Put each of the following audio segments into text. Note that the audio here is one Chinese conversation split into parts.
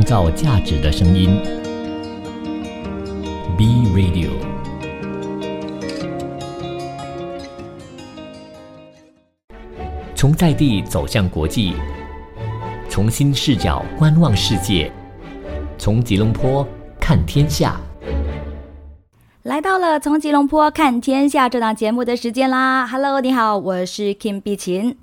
创造价值的声音。B Radio。从在地走向国际，从新视角观望世界，从吉隆坡看天下。来到了从吉隆坡看天下这档节目的时间啦！Hello，你好，我是 Kim 碧琴。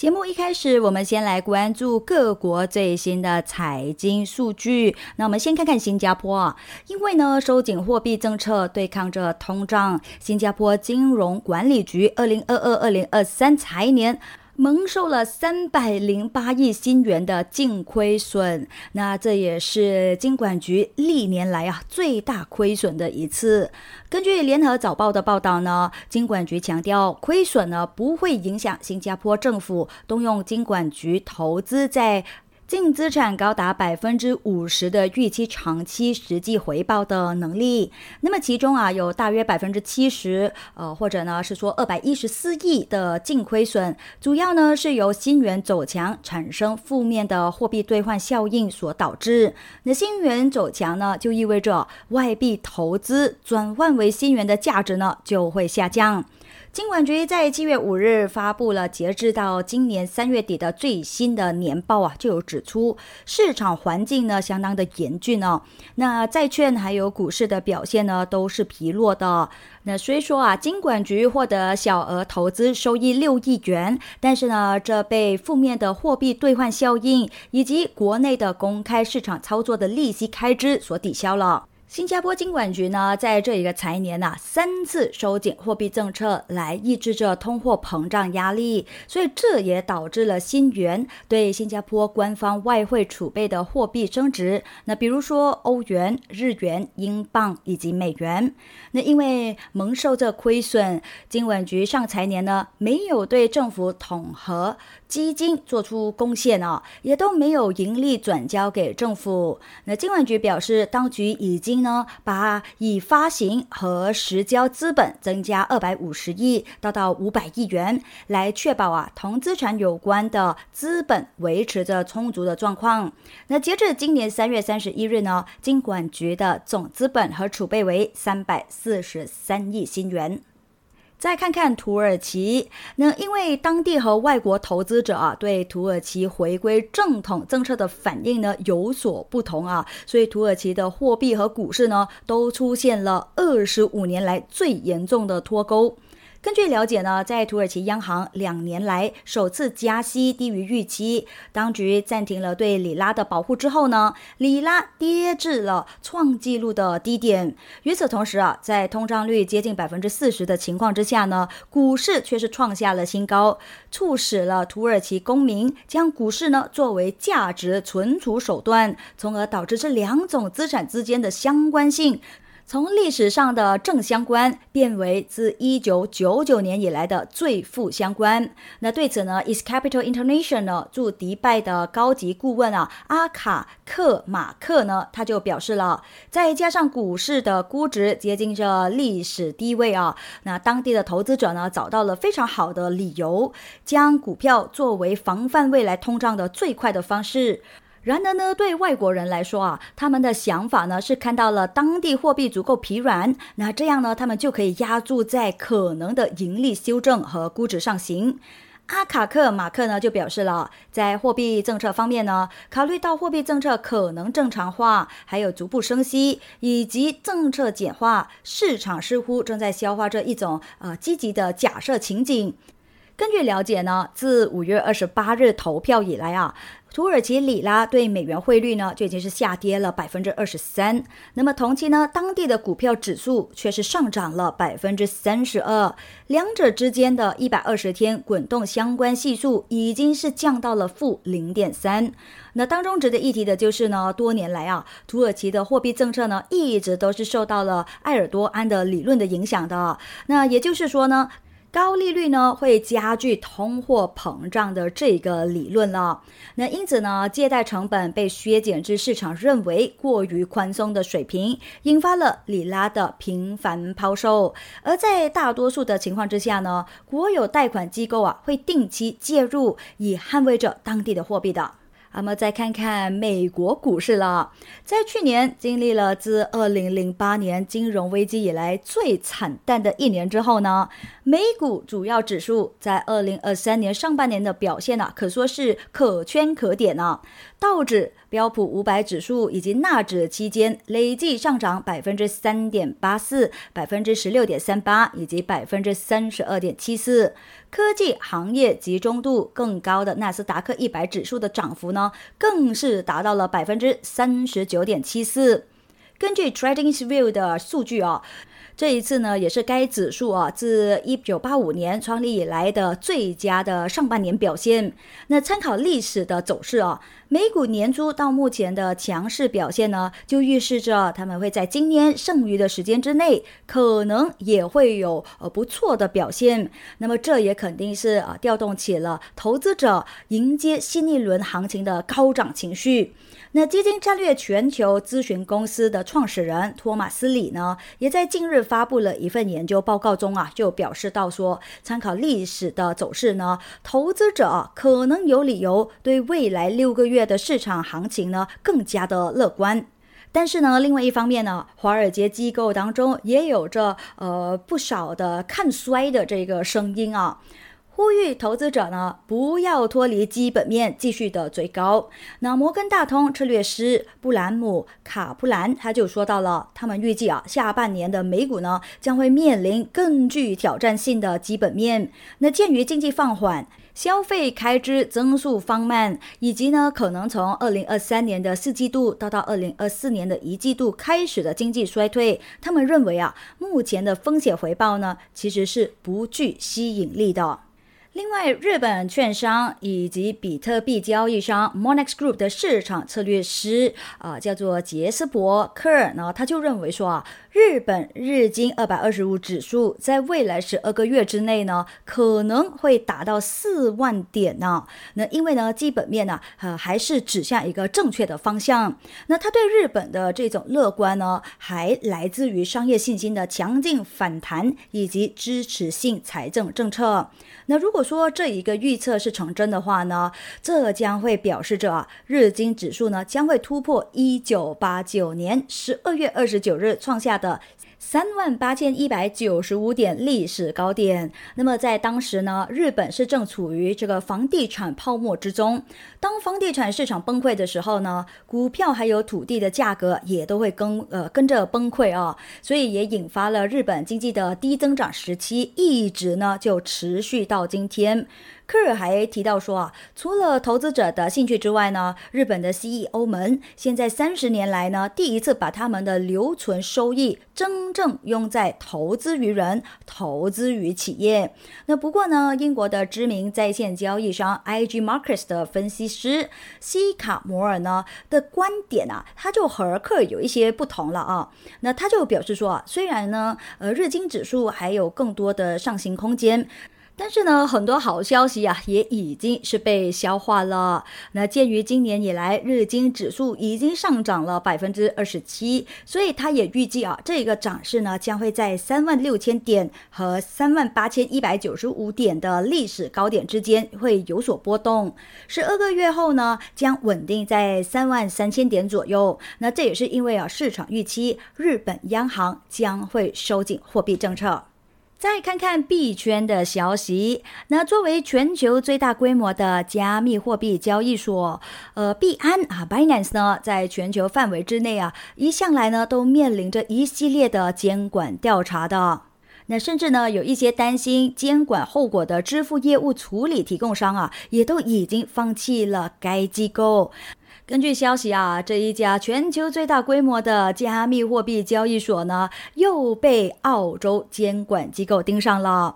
节目一开始，我们先来关注各国最新的财经数据。那我们先看看新加坡，因为呢收紧货币政策对抗着通胀，新加坡金融管理局二零二二二零二三财年。蒙受了三百零八亿新元的净亏损，那这也是金管局历年来啊最大亏损的一次。根据联合早报的报道呢，金管局强调，亏损呢不会影响新加坡政府动用金管局投资在。净资产高达百分之五十的预期长期实际回报的能力，那么其中啊有大约百分之七十，呃或者呢是说二百一十四亿的净亏损，主要呢是由新元走强产生负面的货币兑换效应所导致。那新元走强呢，就意味着外币投资转换为新元的价值呢就会下降。金管局在七月五日发布了截至到今年三月底的最新的年报啊，就有指出市场环境呢相当的严峻哦。那债券还有股市的表现呢都是疲弱的。那虽说啊，金管局获得小额投资收益六亿元，但是呢，这被负面的货币兑换效应以及国内的公开市场操作的利息开支所抵消了。新加坡金管局呢，在这一个财年呐，三次收紧货币政策来抑制着通货膨胀压力，所以这也导致了新元对新加坡官方外汇储备的货币升值。那比如说欧元、日元、英镑以及美元。那因为蒙受这亏损，金管局上财年呢，没有对政府统合。基金做出贡献哦，也都没有盈利转交给政府。那金管局表示，当局已经呢把已发行和实交资本增加二百五十亿到到五百亿元，来确保啊同资产有关的资本维持着充足的状况。那截至今年三月三十一日呢，金管局的总资本和储备为三百四十三亿新元。再看看土耳其，那因为当地和外国投资者啊对土耳其回归正统政策的反应呢有所不同啊，所以土耳其的货币和股市呢都出现了二十五年来最严重的脱钩。根据了解呢，在土耳其央行两年来首次加息低于预期，当局暂停了对里拉的保护之后呢，里拉跌至了创纪录的低点。与此同时啊，在通胀率接近百分之四十的情况之下呢，股市却是创下了新高，促使了土耳其公民将股市呢作为价值存储手段，从而导致这两种资产之间的相关性。从历史上的正相关变为自一九九九年以来的最负相关。那对此呢，Is Capital International 驻迪拜的高级顾问啊阿卡克马克呢，他就表示了，再加上股市的估值接近着历史低位啊，那当地的投资者呢找到了非常好的理由，将股票作为防范未来通胀的最快的方式。然而呢，对外国人来说啊，他们的想法呢是看到了当地货币足够疲软，那这样呢，他们就可以压注在可能的盈利修正和估值上行。阿卡克马克呢就表示了，在货币政策方面呢，考虑到货币政策可能正常化，还有逐步升息以及政策简化，市场似乎正在消化这一种呃积极的假设情景。根据了解呢，自五月二十八日投票以来啊。土耳其里拉对美元汇率呢，就已经是下跌了百分之二十三。那么同期呢，当地的股票指数却是上涨了百分之三十二。两者之间的一百二十天滚动相关系数已经是降到了负零点三。那当中值得一提的就是呢，多年来啊，土耳其的货币政策呢，一直都是受到了埃尔多安的理论的影响的。那也就是说呢。高利率呢会加剧通货膨胀的这个理论了。那因此呢，借贷成本被削减至市场认为过于宽松的水平，引发了里拉的频繁抛售。而在大多数的情况之下呢，国有贷款机构啊会定期介入，以捍卫着当地的货币的。那么再看看美国股市了，在去年经历了自二零零八年金融危机以来最惨淡的一年之后呢，美股主要指数在二零二三年上半年的表现呢，可说是可圈可点呢。道指、标普五百指数以及纳指期间累计上涨百分之三点八四、百分之十六点三八以及百分之三十二点七四。科技行业集中度更高的纳斯达克一百指数的涨幅呢，更是达到了百分之三十九点七四。根据 TradingView 的数据啊。这一次呢，也是该指数啊自一九八五年创立以来的最佳的上半年表现。那参考历史的走势啊，美股年初到目前的强势表现呢，就预示着他们会在今年剩余的时间之内，可能也会有呃不错的表现。那么这也肯定是啊调动起了投资者迎接新一轮行情的高涨情绪。那基金战略全球咨询公司的创始人托马斯里呢，也在近日发布了一份研究报告中啊，就表示到说，参考历史的走势呢，投资者可能有理由对未来六个月的市场行情呢更加的乐观。但是呢，另外一方面呢，华尔街机构当中也有着呃不少的看衰的这个声音啊。呼吁投资者呢不要脱离基本面，继续的追高。那摩根大通策略师布兰姆卡普兰他就说到了，他们预计啊下半年的美股呢将会面临更具挑战性的基本面。那鉴于经济放缓、消费开支增速放慢，以及呢可能从二零二三年的四季度到到二零二四年的一季度开始的经济衰退，他们认为啊目前的风险回报呢其实是不具吸引力的。另外，日本券商以及比特币交易商 Monex Group 的市场策略师啊，叫做杰斯伯科尔呢，他就认为说啊。日本日经二百二十五指数在未来十二个月之内呢，可能会达到四万点呢。那因为呢，基本面呢，呃，还是指向一个正确的方向。那他对日本的这种乐观呢，还来自于商业信心的强劲反弹以及支持性财政政策。那如果说这一个预测是成真的话呢，这将会表示着啊，日经指数呢将会突破一九八九年十二月二十九日创下。的三万八千一百九十五点历史高点。那么在当时呢，日本是正处于这个房地产泡沫之中。当房地产市场崩溃的时候呢，股票还有土地的价格也都会跟呃跟着崩溃啊。所以也引发了日本经济的低增长时期，一直呢就持续到今天。科尔还提到说啊，除了投资者的兴趣之外呢，日本的 CEO 们现在三十年来呢，第一次把他们的留存收益真正用在投资于人、投资于企业。那不过呢，英国的知名在线交易商 IG Markets 的分析师西卡摩尔呢的观点啊，他就和科尔有一些不同了啊。那他就表示说啊，虽然呢，呃，日经指数还有更多的上行空间。但是呢，很多好消息啊，也已经是被消化了。那鉴于今年以来日经指数已经上涨了百分之二十七，所以他也预计啊，这个涨势呢将会在三万六千点和三万八千一百九十五点的历史高点之间会有所波动。十二个月后呢，将稳定在三万三千点左右。那这也是因为啊，市场预期日本央行将会收紧货币政策。再看看币圈的消息，那作为全球最大规模的加密货币交易所，呃，币安啊，Binance 呢，在全球范围之内啊，一向来呢都面临着一系列的监管调查的。那甚至呢，有一些担心监管后果的支付业务处理提供商啊，也都已经放弃了该机构。根据消息啊，这一家全球最大规模的加密货币交易所呢，又被澳洲监管机构盯上了。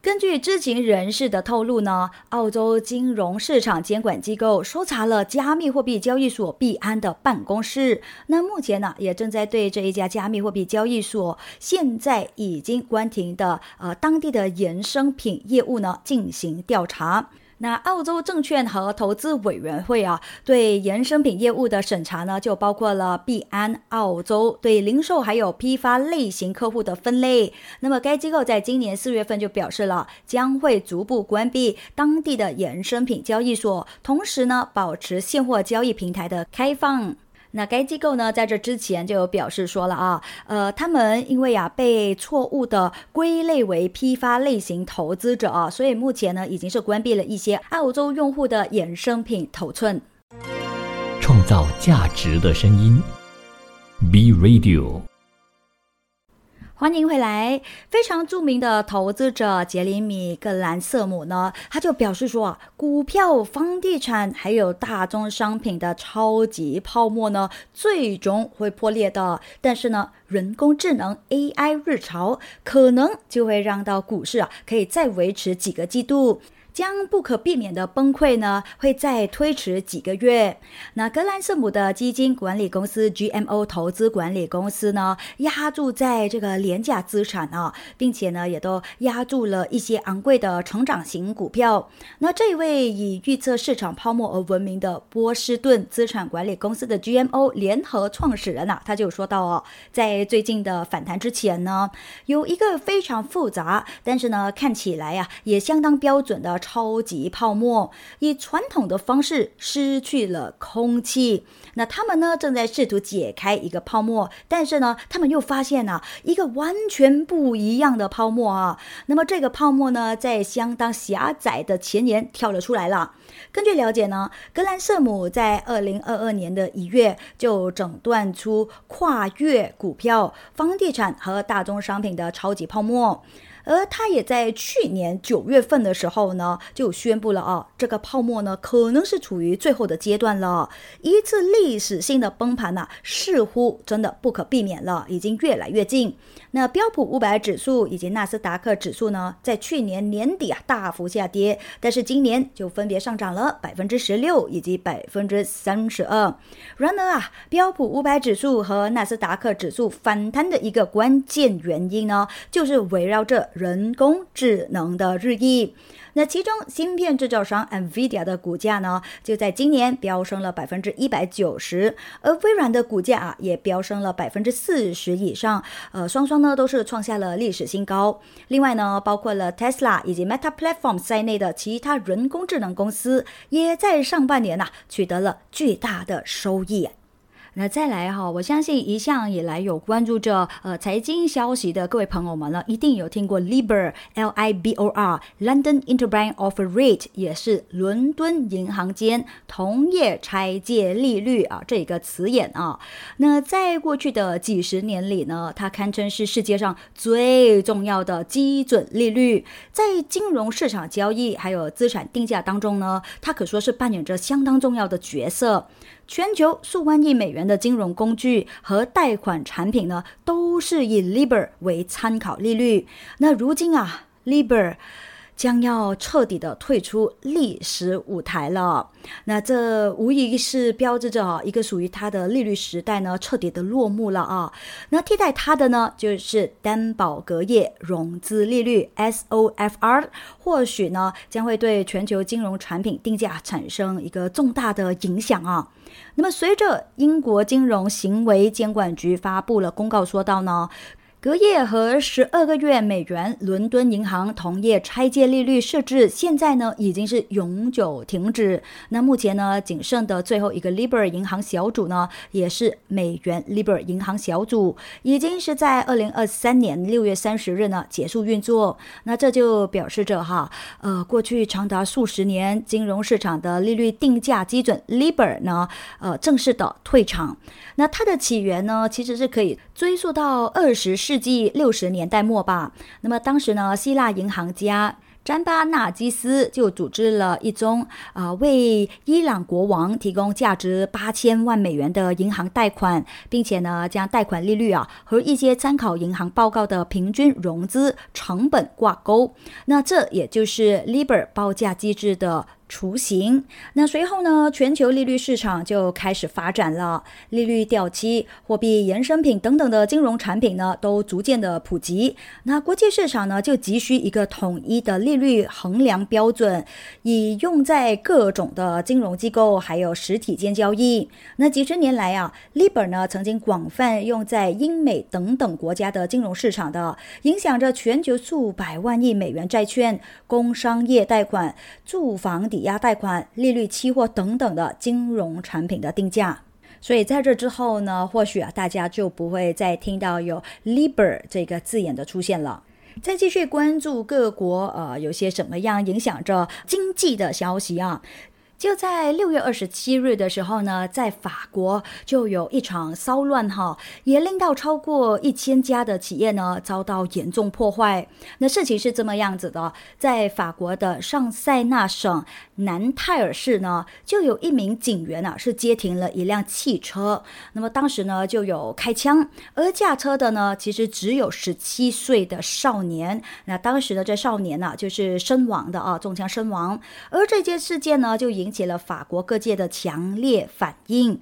根据知情人士的透露呢，澳洲金融市场监管机构搜查了加密货币交易所币安的办公室。那目前呢，也正在对这一家加密货币交易所现在已经关停的呃当地的衍生品业务呢进行调查。那澳洲证券和投资委员会啊，对衍生品业务的审查呢，就包括了币安澳洲对零售还有批发类型客户的分类。那么该机构在今年四月份就表示了，将会逐步关闭当地的衍生品交易所，同时呢，保持现货交易平台的开放。那该机构呢，在这之前就有表示说了啊，呃，他们因为啊被错误的归类为批发类型投资者啊，所以目前呢已经是关闭了一些澳洲用户的衍生品头寸。创造价值的声音，B Radio。欢迎回来！非常著名的投资者杰里米·格兰瑟姆呢，他就表示说啊，股票、房地产还有大宗商品的超级泡沫呢，最终会破裂的。但是呢，人工智能 AI 日潮可能就会让到股市啊，可以再维持几个季度。将不可避免的崩溃呢，会再推迟几个月。那格兰瑟姆的基金管理公司 GMO 投资管理公司呢，压注在这个廉价资产啊，并且呢，也都压住了一些昂贵的成长型股票。那这位以预测市场泡沫而闻名的波士顿资产管理公司的 GMO 联合创始人啊，他就说到哦，在最近的反弹之前呢，有一个非常复杂，但是呢，看起来呀，也相当标准的。超级泡沫以传统的方式失去了空气，那他们呢正在试图解开一个泡沫，但是呢，他们又发现了一个完全不一样的泡沫啊。那么这个泡沫呢，在相当狭窄的前沿跳了出来了。根据了解呢，格兰瑟姆在二零二二年的一月就诊断出跨越股票、房地产和大宗商品的超级泡沫。而他也在去年九月份的时候呢，就宣布了啊，这个泡沫呢可能是处于最后的阶段了，一次历史性的崩盘呢，似乎真的不可避免了，已经越来越近。那标普五百指数以及纳斯达克指数呢，在去年年底啊大幅下跌，但是今年就分别上涨了百分之十六以及百分之三十二。然而啊，标普五百指数和纳斯达克指数反弹的一个关键原因呢，就是围绕着人工智能的日益。那其中，芯片制造商 NVIDIA 的股价呢，就在今年飙升了百分之一百九十，而微软的股价啊，也飙升了百分之四十以上，呃，双双呢都是创下了历史新高。另外呢，包括了 Tesla 以及 Meta Platforms 在内的其他人工智能公司，也在上半年呐取得了巨大的收益。那再来哈，我相信一向以来有关注着呃财经消息的各位朋友们呢，一定有听过 LIBOR，L I B O R，London Interbank Offer Rate，也是伦敦银行间同业拆借利率啊这一个词眼啊。那在过去的几十年里呢，它堪称是世界上最重要的基准利率，在金融市场交易还有资产定价当中呢，它可说是扮演着相当重要的角色。全球数万亿美元的金融工具和贷款产品呢，都是以 LIBOR 为参考利率。那如今啊，LIBOR。将要彻底的退出历史舞台了，那这无疑是标志着一个属于它的利率时代呢彻底的落幕了啊。那替代它的呢就是担保隔夜融资利率 SOFR，或许呢将会对全球金融产品定价产生一个重大的影响啊。那么随着英国金融行为监管局发布了公告，说到呢。隔夜和十二个月美元伦敦银行同业拆借利率设置，现在呢已经是永久停止。那目前呢仅剩的最后一个 LIBOR 银行小组呢，也是美元 LIBOR 银行小组，已经是在二零二三年六月三十日呢结束运作。那这就表示着哈，呃，过去长达数十年金融市场的利率定价基准 LIBOR 呢，呃，正式的退场。那它的起源呢，其实是可以追溯到二十世世纪六十年代末吧。那么当时呢，希腊银行家詹巴纳基斯就组织了一宗啊，为伊朗国王提供价值八千万美元的银行贷款，并且呢，将贷款利率啊和一些参考银行报告的平均融资成本挂钩。那这也就是 LIBOR 报价机制的。雏形。那随后呢，全球利率市场就开始发展了，利率掉期、货币衍生品等等的金融产品呢，都逐渐的普及。那国际市场呢，就急需一个统一的利率衡量标准，以用在各种的金融机构还有实体间交易。那几十年来啊，Libor 呢曾经广泛用在英美等等国家的金融市场的，影响着全球数百万亿美元债券、工商业贷款、住房抵抵押贷款、利率期货等等的金融产品的定价。所以在这之后呢，或许啊大家就不会再听到有 “liber” 这个字眼的出现了。再继续关注各国呃有些什么样影响着经济的消息啊。就在六月二十七日的时候呢，在法国就有一场骚乱哈，也令到超过一千家的企业呢遭到严重破坏。那事情是这么样子的，在法国的上塞纳省南泰尔市呢，就有一名警员啊是接停了一辆汽车，那么当时呢就有开枪，而驾车的呢其实只有十七岁的少年。那当时的这少年呢就是身亡的啊，中枪身亡。而这件事件呢就引引起了法国各界的强烈反应。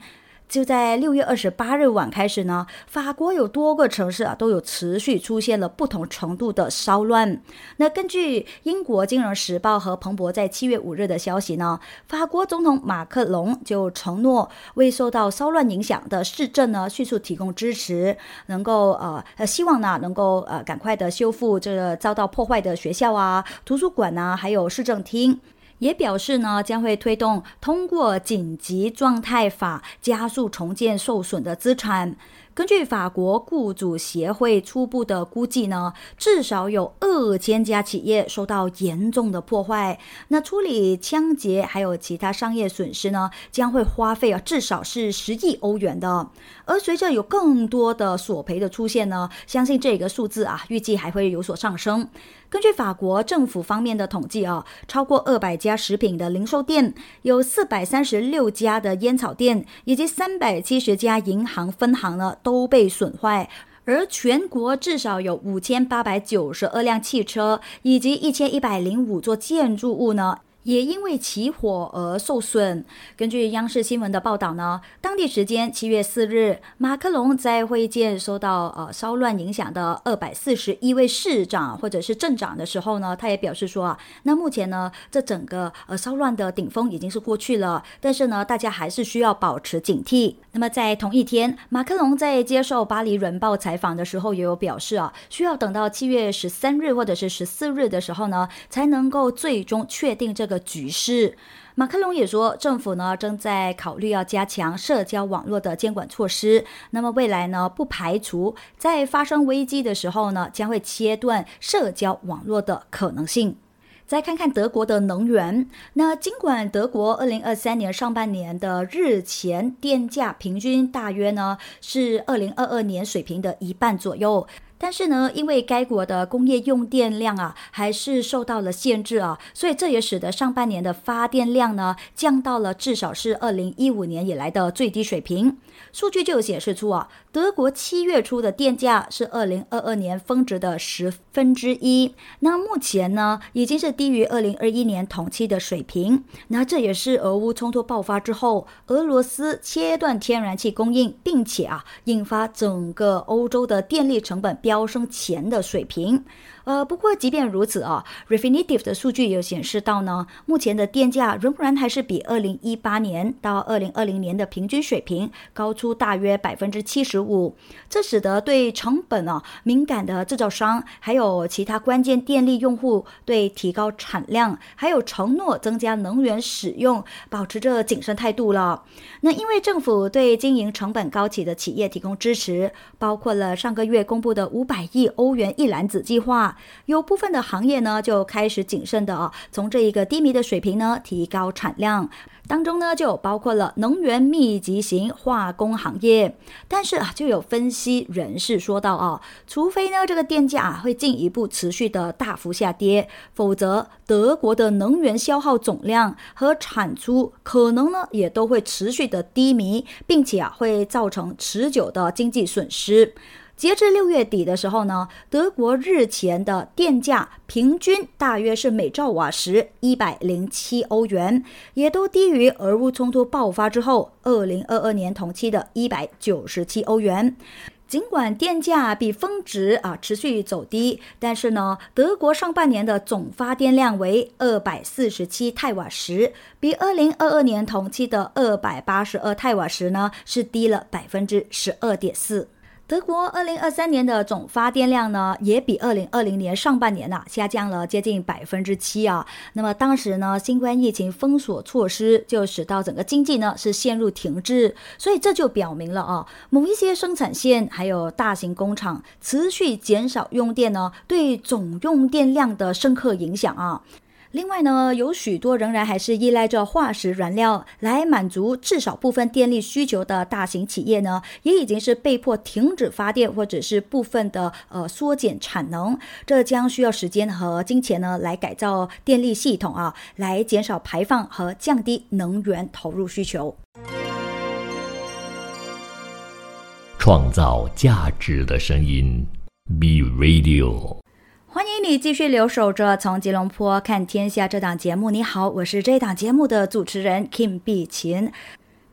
就在六月二十八日晚开始呢，法国有多个城市啊都有持续出现了不同程度的骚乱。那根据英国金融时报和彭博在七月五日的消息呢，法国总统马克龙就承诺为受到骚乱影响的市政呢迅速提供支持，能够呃呃希望呢能够呃赶快的修复这个遭到破坏的学校啊、图书馆啊，还有市政厅。也表示呢，将会推动通过紧急状态法加速重建受损的资产。根据法国雇主协会初步的估计呢，至少有二千家企业受到严重的破坏。那处理枪劫还有其他商业损失呢，将会花费啊至少是十亿欧元的。而随着有更多的索赔的出现呢，相信这个数字啊，预计还会有所上升。根据法国政府方面的统计啊，超过二百家食品的零售店，有四百三十六家的烟草店，以及三百七十家银行分行呢都被损坏。而全国至少有五千八百九十二辆汽车，以及一千一百零五座建筑物呢。也因为起火而受损。根据央视新闻的报道呢，当地时间七月四日，马克龙在会见受到呃骚乱影响的二百四十一位市长或者是镇长的时候呢，他也表示说啊，那目前呢，这整个呃骚乱的顶峰已经是过去了，但是呢，大家还是需要保持警惕。那么在同一天，马克龙在接受巴黎人报采访的时候，也有表示啊，需要等到七月十三日或者是十四日的时候呢，才能够最终确定这个。局势，马克龙也说，政府呢正在考虑要加强社交网络的监管措施。那么未来呢，不排除在发生危机的时候呢，将会切断社交网络的可能性。再看看德国的能源，那尽管德国二零二三年上半年的日前电价平均大约呢是二零二二年水平的一半左右。但是呢，因为该国的工业用电量啊，还是受到了限制啊，所以这也使得上半年的发电量呢，降到了至少是二零一五年以来的最低水平。数据就显示出啊，德国七月初的电价是二零二二年峰值的十分之一，那目前呢，已经是低于二零二一年同期的水平。那这也是俄乌冲突爆发之后，俄罗斯切断天然气供应，并且啊，引发整个欧洲的电力成本飙升前的水平。呃，不过即便如此啊，Refinitiv 的数据也显示到呢，目前的电价仍然还是比二零一八年到二零二零年的平均水平高出大约百分之七十五。这使得对成本啊敏感的制造商，还有其他关键电力用户，对提高产量，还有承诺增加能源使用，保持着谨慎态度了。那因为政府对经营成本高企的企业提供支持，包括了上个月公布的五百亿欧元一篮子计划。有部分的行业呢，就开始谨慎的啊，从这一个低迷的水平呢，提高产量。当中呢，就包括了能源密集型化工行业。但是啊，就有分析人士说到啊，除非呢这个电价啊会进一步持续的大幅下跌，否则德国的能源消耗总量和产出可能呢也都会持续的低迷，并且啊会造成持久的经济损失。截至六月底的时候呢，德国日前的电价平均大约是每兆瓦时一百零七欧元，也都低于俄乌冲突爆发之后二零二二年同期的一百九十七欧元。尽管电价比峰值啊持续走低，但是呢，德国上半年的总发电量为二百四十七太瓦时，比二零二二年同期的二百八十二太瓦时呢是低了百分之十二点四。德国二零二三年的总发电量呢，也比二零二零年上半年呐下降了接近百分之七啊。那么当时呢，新冠疫情封锁措施就使到整个经济呢是陷入停滞，所以这就表明了啊，某一些生产线还有大型工厂持续减少用电呢，对总用电量的深刻影响啊。另外呢，有许多仍然还是依赖着化石燃料来满足至少部分电力需求的大型企业呢，也已经是被迫停止发电，或者是部分的呃缩减产能。这将需要时间和金钱呢来改造电力系统啊，来减少排放和降低能源投入需求。创造价值的声音，B Radio。欢迎你继续留守着从吉隆坡看天下这档节目。你好，我是这档节目的主持人 Kim 碧琴。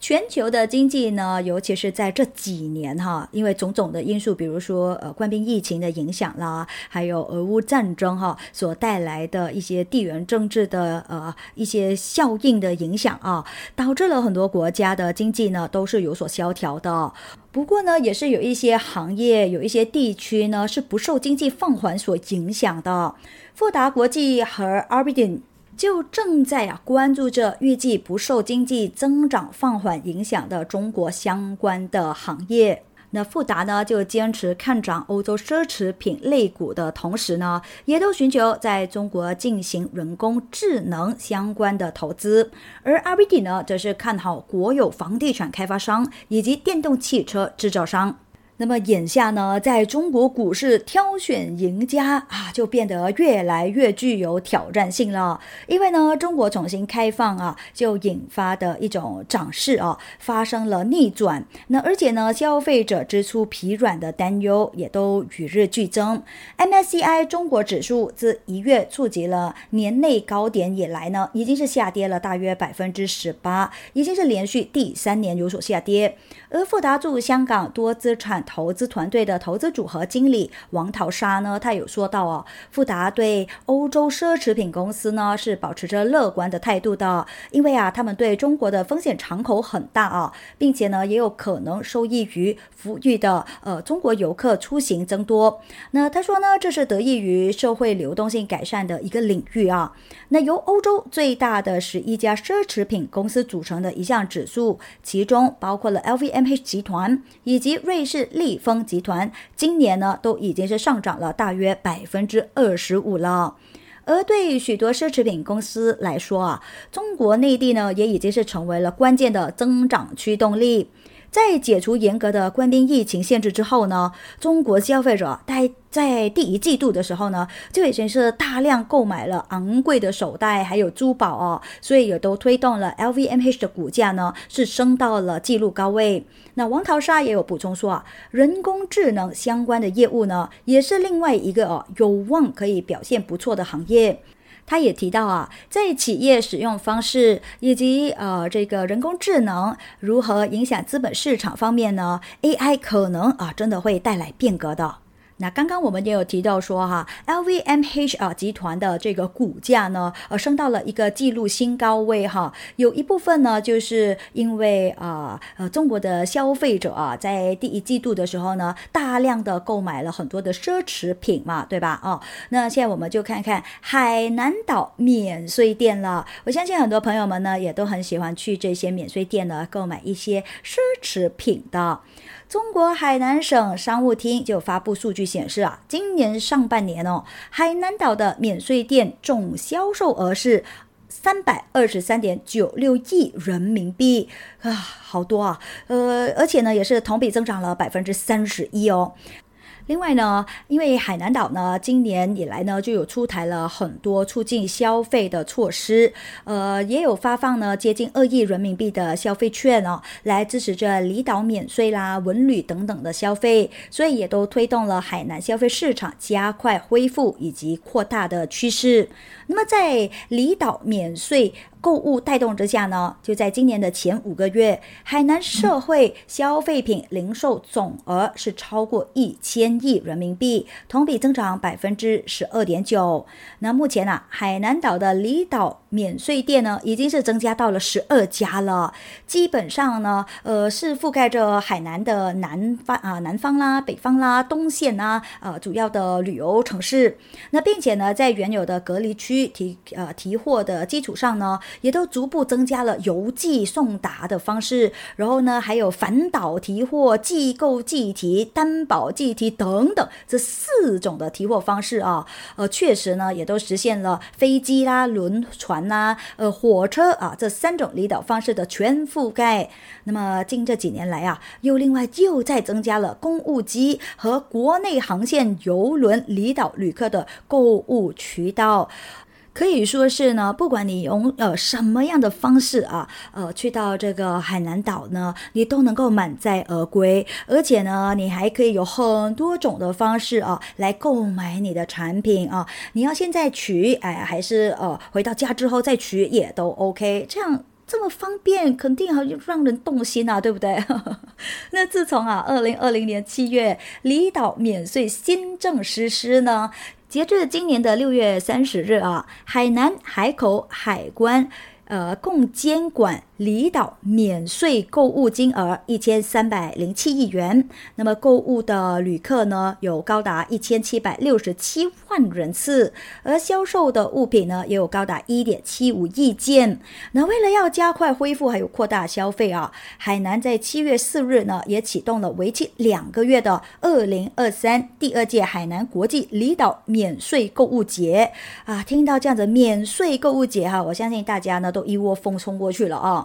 全球的经济呢，尤其是在这几年哈，因为种种的因素，比如说呃冠病疫情的影响啦，还有俄乌战争哈所带来的一些地缘政治的呃一些效应的影响啊，导致了很多国家的经济呢都是有所萧条的。不过呢，也是有一些行业、有一些地区呢是不受经济放缓所影响的。富达国际和 a r b i d i n 就正在啊关注着预计不受经济增长放缓影响的中国相关的行业。那富达呢就坚持看涨欧洲奢侈品类股的同时呢，也都寻求在中国进行人工智能相关的投资。而 RBD 呢则是看好国有房地产开发商以及电动汽车制造商。那么眼下呢，在中国股市挑选赢家啊，就变得越来越具有挑战性了。因为呢，中国重新开放啊，就引发的一种涨势啊，发生了逆转。那而且呢，消费者支出疲软的担忧也都与日俱增。MSCI 中国指数自一月触及了年内高点以来呢，已经是下跌了大约百分之十八，已经是连续第三年有所下跌。而富达驻香港多资产投资团队的投资组合经理王淘沙呢，他有说到哦，富达对欧洲奢侈品公司呢是保持着乐观的态度的，因为啊，他们对中国的风险敞口很大啊，并且呢，也有可能受益于富裕的呃中国游客出行增多。那他说呢，这是得益于社会流动性改善的一个领域啊。那由欧洲最大的十一家奢侈品公司组成的一项指数，其中包括了 LVM。H 集团以及瑞士利丰集团今年呢都已经是上涨了大约百分之二十五了，而对许多奢侈品公司来说啊，中国内地呢也已经是成为了关键的增长驱动力。在解除严格的官兵疫情限制之后呢，中国消费者在在第一季度的时候呢，就已经是大量购买了昂贵的手袋还有珠宝哦，所以也都推动了 LVMH 的股价呢是升到了纪录高位。那王桃沙也有补充说啊，人工智能相关的业务呢，也是另外一个哦有望可以表现不错的行业。他也提到啊，在企业使用方式以及呃这个人工智能如何影响资本市场方面呢？AI 可能啊真的会带来变革的。那刚刚我们也有提到说哈，LVMH 啊集团的这个股价呢，呃升到了一个纪录新高位哈。有一部分呢，就是因为啊呃中国的消费者啊，在第一季度的时候呢，大量的购买了很多的奢侈品嘛，对吧？哦，那现在我们就看看海南岛免税店了。我相信很多朋友们呢，也都很喜欢去这些免税店呢，购买一些奢侈品的。中国海南省商务厅就发布数据显示啊，今年上半年哦，海南岛的免税店总销售额是三百二十三点九六亿人民币啊，好多啊，呃，而且呢，也是同比增长了百分之三十一哦。另外呢，因为海南岛呢今年以来呢就有出台了很多促进消费的措施，呃，也有发放呢接近二亿人民币的消费券哦，来支持着离岛免税啦、文旅等等的消费，所以也都推动了海南消费市场加快恢复以及扩大的趋势。那么在离岛免税。购物带动之下呢，就在今年的前五个月，海南社会消费品零售总额是超过一千亿人民币，同比增长百分之十二点九。那目前呢，海南岛的离岛免税店呢，已经是增加到了十二家了，基本上呢，呃，是覆盖着海南的南方啊、南方啦、北方啦、东线啦，呃，主要的旅游城市。那并且呢，在原有的隔离区提呃提货的基础上呢。也都逐步增加了邮寄送达的方式，然后呢，还有反导提货、寄购寄提、担保寄提等等这四种的提货方式啊，呃，确实呢，也都实现了飞机啦、轮船啦、呃，火车啊这三种离岛方式的全覆盖。那么近这几年来啊，又另外又再增加了公务机和国内航线邮轮离岛旅客的购物渠道。可以说是呢，不管你用呃什么样的方式啊，呃去到这个海南岛呢，你都能够满载而归，而且呢，你还可以有很多种的方式啊来购买你的产品啊。你要现在取，哎，还是呃回到家之后再取也都 OK。这样这么方便，肯定很让人动心啊，对不对？那自从啊二零二零年七月离岛免税新政实施呢。截至今年的六月三十日啊，海南海口海关，呃，共监管。离岛免税购物金额一千三百零七亿元，那么购物的旅客呢有高达一千七百六十七万人次，而销售的物品呢也有高达一点七五亿件。那为了要加快恢复还有扩大消费啊，海南在七月四日呢也启动了为期两个月的二零二三第二届海南国际离岛免税购物节啊。听到这样子免税购物节哈，我相信大家呢都一窝蜂冲过去了啊。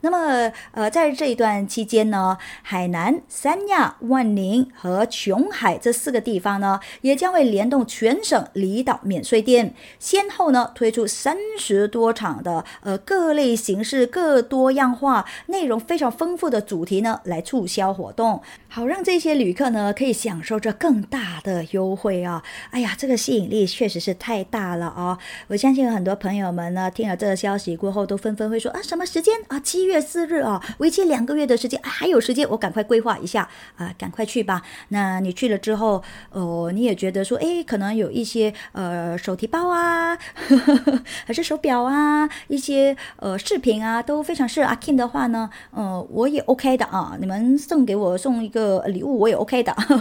那么，呃，在这一段期间呢，海南、三亚、万宁和琼海这四个地方呢，也将会联动全省离岛免税店，先后呢推出三十多场的呃各类形式、各多样化、内容非常丰富的主题呢，来促销活动，好让这些旅客呢可以享受着更大的优惠啊！哎呀，这个吸引力确实是太大了啊！我相信很多朋友们呢听了这个消息过后，都纷纷会说啊，什么时间啊？七。月四日啊，为期两个月的时间，还有时间，我赶快规划一下啊，赶快去吧。那你去了之后，哦，你也觉得说，哎，可能有一些呃手提包啊呵呵，还是手表啊，一些呃饰品啊，都非常适合阿 King 的话呢，呃，我也 OK 的啊。你们送给我送一个礼物，我也 OK 的，呵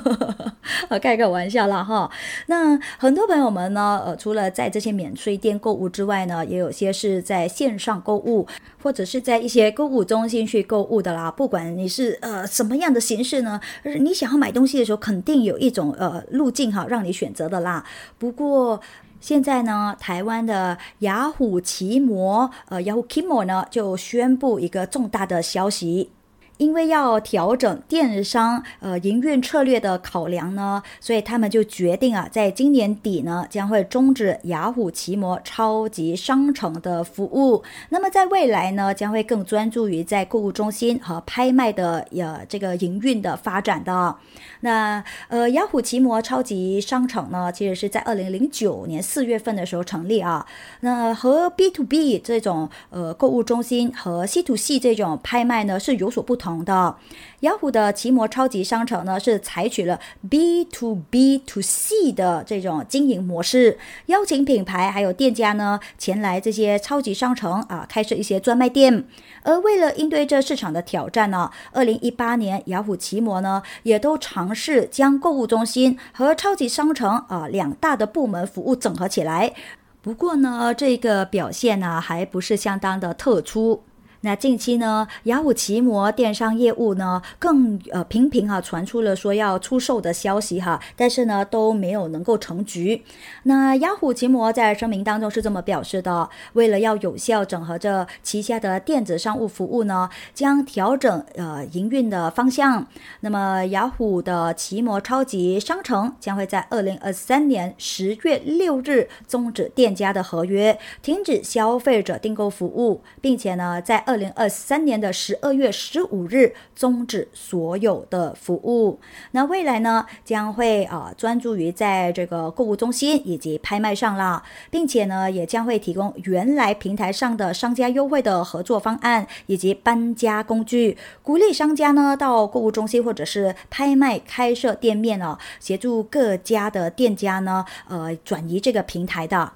呵开个玩笑啦哈。那很多朋友们呢，呃，除了在这些免税店购物之外呢，也有些是在线上购物，或者是在一些。购物中心去购物的啦，不管你是呃什么样的形式呢，你想要买东西的时候，肯定有一种呃路径哈，让你选择的啦。不过现在呢，台湾的雅虎奇摩呃雅虎 Kimo 呢就宣布一个重大的消息。因为要调整电商呃营运策略的考量呢，所以他们就决定啊，在今年底呢将会终止雅虎奇摩超级商城的服务。那么在未来呢，将会更专注于在购物中心和拍卖的呃这个营运的发展的。那呃雅虎奇摩超级商城呢，其实是在二零零九年四月份的时候成立啊。那和 B to B 这种呃购物中心和 C to C 这种拍卖呢是有所不同。的，雅虎的奇摩超级商城呢是采取了 B to B to C 的这种经营模式，邀请品牌还有店家呢前来这些超级商城啊开设一些专卖店。而为了应对这市场的挑战呢，二零一八年雅虎奇摩呢也都尝试将购物中心和超级商城啊两大的部门服务整合起来。不过呢，这个表现呢还不是相当的特殊。那近期呢，雅虎奇摩电商业务呢，更呃频频哈传出了说要出售的消息哈，但是呢都没有能够成局。那雅虎奇摩在声明当中是这么表示的：为了要有效整合着旗下的电子商务服务呢，将调整呃营运的方向。那么雅虎的奇摩超级商城将会在二零二三年十月六日终止店家的合约，停止消费者订购服务，并且呢在二零二三年的十二月十五日终止所有的服务。那未来呢，将会啊专注于在这个购物中心以及拍卖上了，并且呢，也将会提供原来平台上的商家优惠的合作方案以及搬家工具，鼓励商家呢到购物中心或者是拍卖开设店面哦，协助各家的店家呢，呃，转移这个平台的。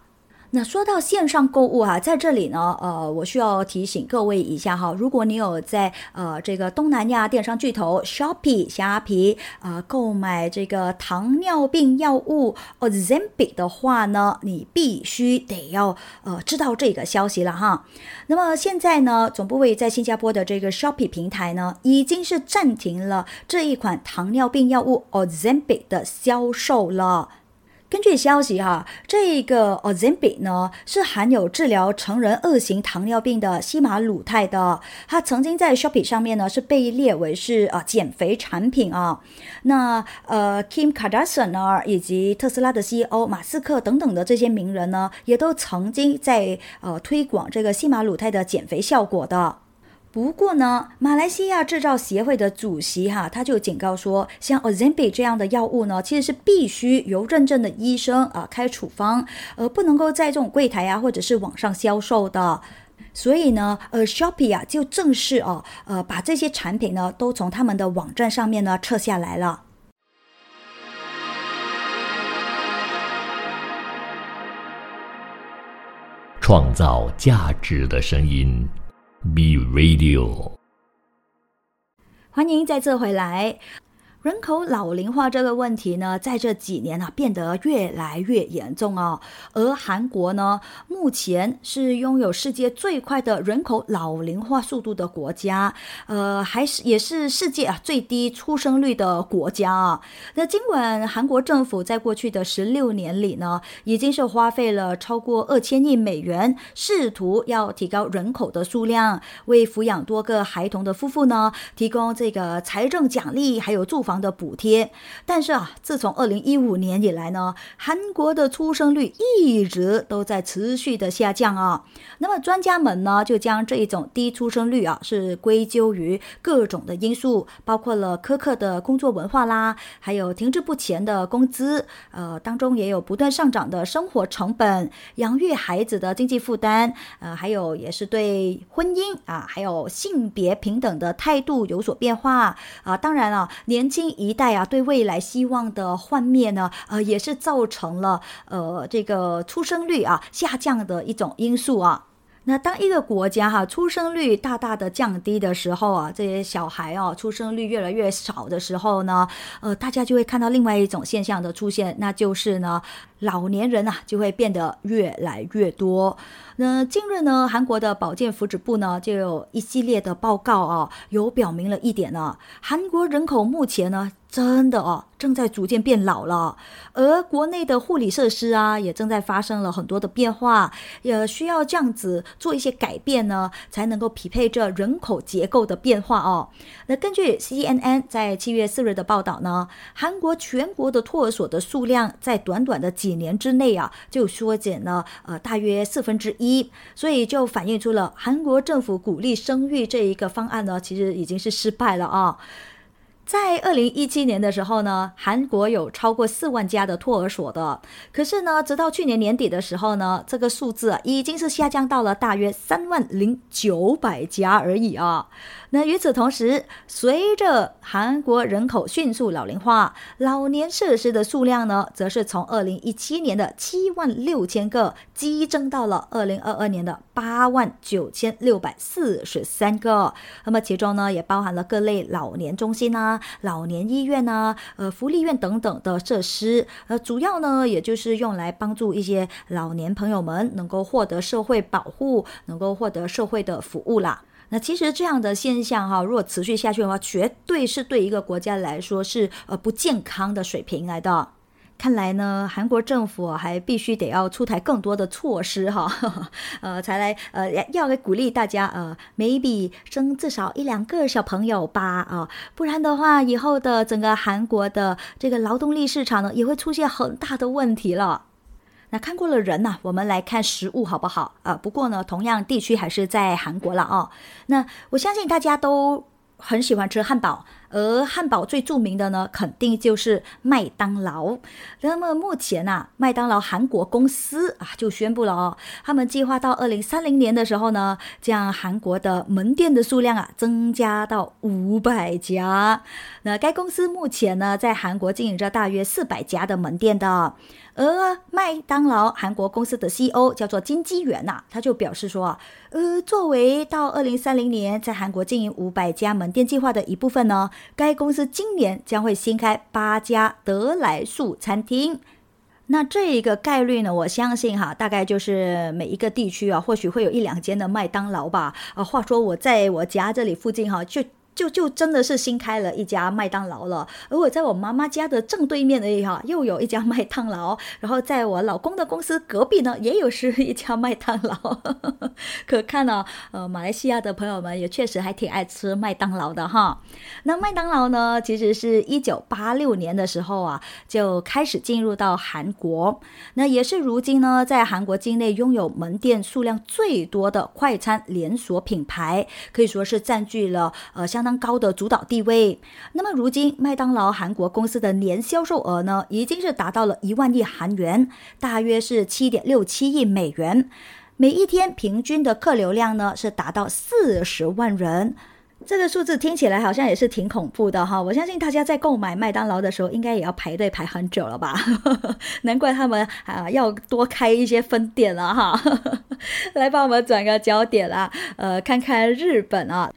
那说到线上购物哈，在这里呢，呃，我需要提醒各位一下哈，如果你有在呃这个东南亚电商巨头 Shopee 虾皮啊购买这个糖尿病药物 Ozempic 的话呢，你必须得要呃知道这个消息了哈。那么现在呢，总部位在新加坡的这个 Shopee 平台呢，已经是暂停了这一款糖尿病药物 Ozempic 的销售了。根据消息哈，这个 Ozempic 呢是含有治疗成人二型糖尿病的西马鲁肽的，它曾经在 Shopee 上面呢是被列为是啊减肥产品啊。那呃 Kim Kardashian 呢以及特斯拉的 CEO 马斯克等等的这些名人呢，也都曾经在呃推广这个西马鲁肽的减肥效果的。不过呢，马来西亚制造协会的主席哈，他就警告说，像 Ozempic 这样的药物呢，其实是必须由认证的医生啊开处方，而不能够在这种柜台啊或者是网上销售的。所以呢，呃，Shopee 啊就正式哦，呃，把这些产品呢都从他们的网站上面呢撤下来了。创造价值的声音。B Radio，欢迎再次回来。人口老龄化这个问题呢，在这几年啊变得越来越严重哦。而韩国呢，目前是拥有世界最快的人口老龄化速度的国家，呃，还是也是世界啊最低出生率的国家啊。那尽管韩国政府在过去的十六年里呢，已经是花费了超过二千亿美元，试图要提高人口的数量，为抚养多个孩童的夫妇呢提供这个财政奖励，还有住房。房的补贴，但是啊，自从二零一五年以来呢，韩国的出生率一直都在持续的下降啊。那么专家们呢，就将这一种低出生率啊，是归咎于各种的因素，包括了苛刻的工作文化啦，还有停滞不前的工资，呃，当中也有不断上涨的生活成本、养育孩子的经济负担，呃，还有也是对婚姻啊，还有性别平等的态度有所变化啊。当然了，年轻。新一代啊，对未来希望的幻灭呢，呃，也是造成了呃这个出生率啊下降的一种因素啊。那当一个国家哈出生率大大的降低的时候啊，这些小孩哦出生率越来越少的时候呢，呃，大家就会看到另外一种现象的出现，那就是呢，老年人啊就会变得越来越多。那近日呢，韩国的保健福祉部呢就有一系列的报告啊，有表明了一点呢，韩国人口目前呢。真的哦，正在逐渐变老了，而国内的护理设施啊，也正在发生了很多的变化，也需要这样子做一些改变呢，才能够匹配这人口结构的变化哦。那根据 CNN 在七月四日的报道呢，韩国全国的托儿所的数量在短短的几几年之内啊，就缩减了呃大约四分之一，所以就反映出了韩国政府鼓励生育这一个方案呢，其实已经是失败了啊。在二零一七年的时候呢，韩国有超过四万家的托儿所的，可是呢，直到去年年底的时候呢，这个数字啊已经是下降到了大约三万零九百家而已啊。那与此同时，随着韩国人口迅速老龄化，老年设施的数量呢，则是从二零一七年的七万六千个激增到了二零二二年的八万九千六百四十三个。那么其中呢，也包含了各类老年中心啊、老年医院啊、呃福利院等等的设施。呃，主要呢，也就是用来帮助一些老年朋友们能够获得社会保护，能够获得社会的服务啦。那其实这样的现象哈，如果持续下去的话，绝对是对一个国家来说是呃不健康的水平来的。看来呢，韩国政府还必须得要出台更多的措施哈，呃，才来呃要来鼓励大家呃，maybe 生至少一两个小朋友吧啊，不然的话，以后的整个韩国的这个劳动力市场呢，也会出现很大的问题了。那看过了人呐，我们来看食物好不好啊？不过呢，同样地区还是在韩国了啊。那我相信大家都很喜欢吃汉堡。而汉堡最著名的呢，肯定就是麦当劳。那么目前呢，麦当劳韩国公司啊就宣布了哦，他们计划到二零三零年的时候呢，将韩国的门店的数量啊增加到五百家。那该公司目前呢，在韩国经营着大约四百家的门店的。而麦当劳韩国公司的 CEO 叫做金基元呐，他就表示说啊，呃，作为到二零三零年在韩国经营五百家门店计划的一部分呢。该公司今年将会新开八家德来素餐厅，那这一个概率呢？我相信哈，大概就是每一个地区啊，或许会有一两间的麦当劳吧。啊，话说我在我家这里附近哈，就。就就真的是新开了一家麦当劳了，而我在我妈妈家的正对面而已哈，又有一家麦当劳，然后在我老公的公司隔壁呢，也有是一家麦当劳。可看呢，呃，马来西亚的朋友们也确实还挺爱吃麦当劳的哈。那麦当劳呢，其实是一九八六年的时候啊，就开始进入到韩国，那也是如今呢，在韩国境内拥有门店数量最多的快餐连锁品牌，可以说是占据了呃像。相当高的主导地位。那么，如今麦当劳韩国公司的年销售额呢，已经是达到了一万亿韩元，大约是七点六七亿美元。每一天平均的客流量呢，是达到四十万人。这个数字听起来好像也是挺恐怖的哈。我相信大家在购买麦当劳的时候，应该也要排队排很久了吧？难怪他们啊要多开一些分店了哈。来帮我们转个焦点啦，呃，看看日本啊。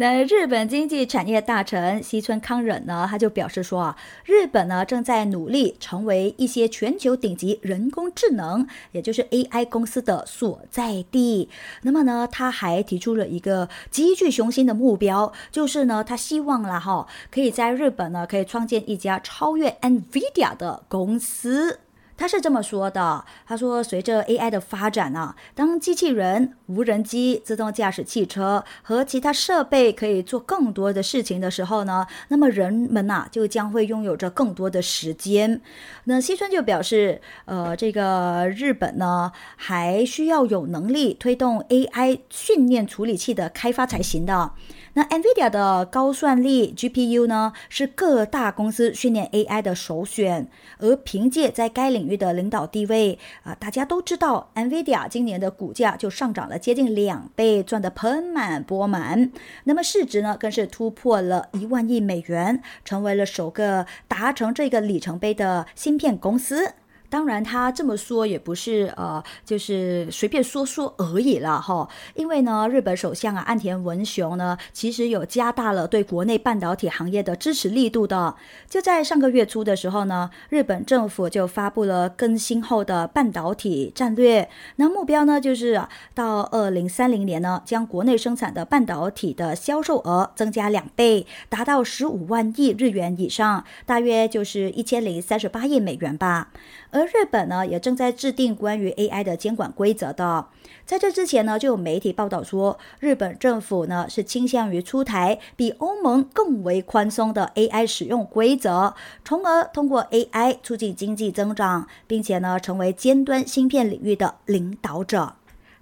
那日本经济产业大臣西村康忍呢，他就表示说啊，日本呢正在努力成为一些全球顶级人工智能，也就是 AI 公司的所在地。那么呢，他还提出了一个极具雄心的目标，就是呢，他希望了哈，可以在日本呢，可以创建一家超越 NVIDIA 的公司。他是这么说的：“他说，随着 AI 的发展呢，当机器人、无人机、自动驾驶汽车和其他设备可以做更多的事情的时候呢，那么人们呐就将会拥有着更多的时间。那西村就表示，呃，这个日本呢还需要有能力推动 AI 训练处理器的开发才行的。”那 NVIDIA 的高算力 GPU 呢，是各大公司训练 AI 的首选。而凭借在该领域的领导地位啊，大家都知道，NVIDIA 今年的股价就上涨了接近两倍，赚得盆满钵满。那么市值呢，更是突破了一万亿美元，成为了首个达成这个里程碑的芯片公司。当然，他这么说也不是呃，就是随便说说而已了哈。因为呢，日本首相啊岸田文雄呢，其实有加大了对国内半导体行业的支持力度的。就在上个月初的时候呢，日本政府就发布了更新后的半导体战略。那目标呢，就是到二零三零年呢，将国内生产的半导体的销售额增加两倍，达到十五万亿日元以上，大约就是一千零三十八亿美元吧。而日本呢，也正在制定关于 AI 的监管规则的。在这之前呢，就有媒体报道说，日本政府呢是倾向于出台比欧盟更为宽松的 AI 使用规则，从而通过 AI 促进经济增长，并且呢成为尖端芯片领域的领导者。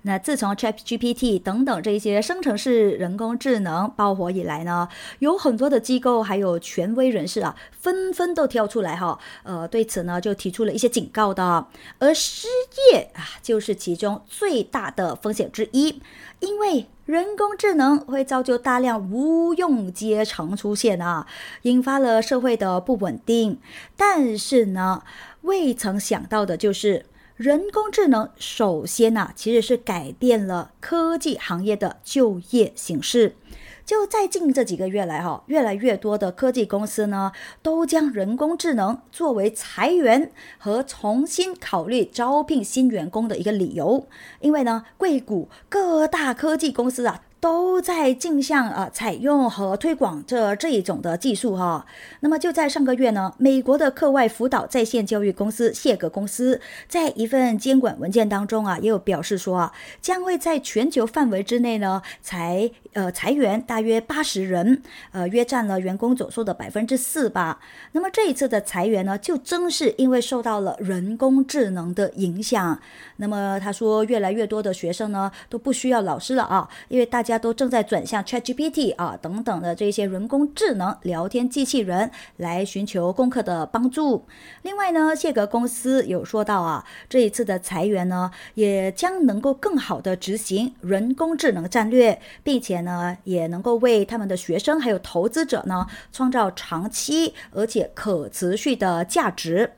那自从 ChatGPT 等等这些生成式人工智能爆火以来呢，有很多的机构还有权威人士啊，纷纷都跳出来哈，呃，对此呢就提出了一些警告的。而失业啊，就是其中最大的风险之一，因为人工智能会造就大量无用阶层出现啊，引发了社会的不稳定。但是呢，未曾想到的就是。人工智能首先呢，其实是改变了科技行业的就业形式。就在近这几个月来，哈，越来越多的科技公司呢，都将人工智能作为裁员和重新考虑招聘新员工的一个理由。因为呢，硅谷各大科技公司啊。都在镜像呃采用和推广这这一种的技术哈。那么就在上个月呢，美国的课外辅导在线教育公司谢格公司在一份监管文件当中啊，也有表示说啊，将会在全球范围之内呢裁呃裁员大约八十人，呃约占了员工总数的百分之四吧。那么这一次的裁员呢，就正是因为受到了人工智能的影响。那么他说，越来越多的学生呢都不需要老师了啊，因为大家。都正在转向 ChatGPT 啊等等的这些人工智能聊天机器人来寻求功课的帮助。另外呢，谢格公司有说到啊，这一次的裁员呢，也将能够更好的执行人工智能战略，并且呢，也能够为他们的学生还有投资者呢，创造长期而且可持续的价值。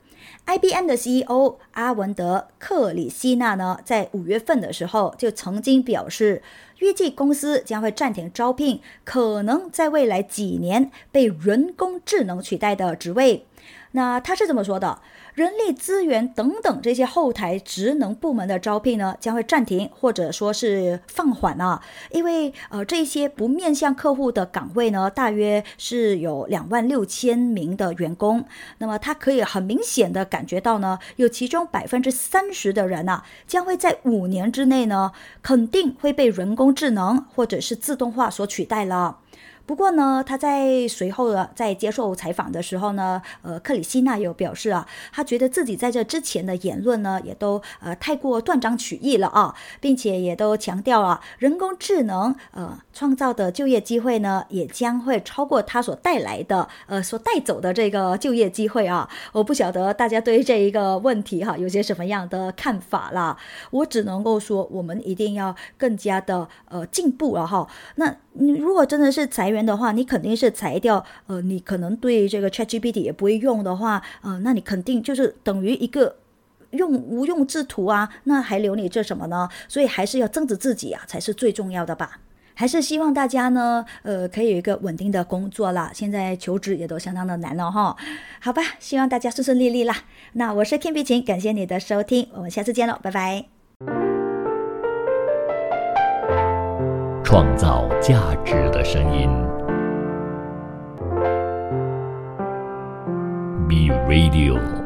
IBM 的 CEO 阿文德克里希纳呢，在五月份的时候就曾经表示，预计公司将会暂停招聘可能在未来几年被人工智能取代的职位。那他是这么说的。人力资源等等这些后台职能部门的招聘呢，将会暂停或者说是放缓啊，因为呃这些不面向客户的岗位呢，大约是有两万六千名的员工。那么他可以很明显的感觉到呢，有其中百分之三十的人呐，将会在五年之内呢，肯定会被人工智能或者是自动化所取代了。不过呢，他在随后的在接受采访的时候呢，呃，克里希纳有表示啊，他觉得自己在这之前的言论呢，也都呃太过断章取义了啊，并且也都强调了人工智能呃创造的就业机会呢，也将会超过他所带来的呃所带走的这个就业机会啊。我不晓得大家对这一个问题哈有些什么样的看法啦，我只能够说，我们一定要更加的呃进步了哈。那你如果真的是裁员，的话，你肯定是裁掉，呃，你可能对这个 ChatGPT 也不会用的话，呃，那你肯定就是等于一个用无用之徒啊，那还留你这什么呢？所以还是要增值自己啊，才是最重要的吧。还是希望大家呢，呃，可以有一个稳定的工作啦。现在求职也都相当的难了哈。好吧，希望大家顺顺利利啦。那我是天碧琴，感谢你的收听，我们下次见喽，拜拜。创造价值的声音，B Radio。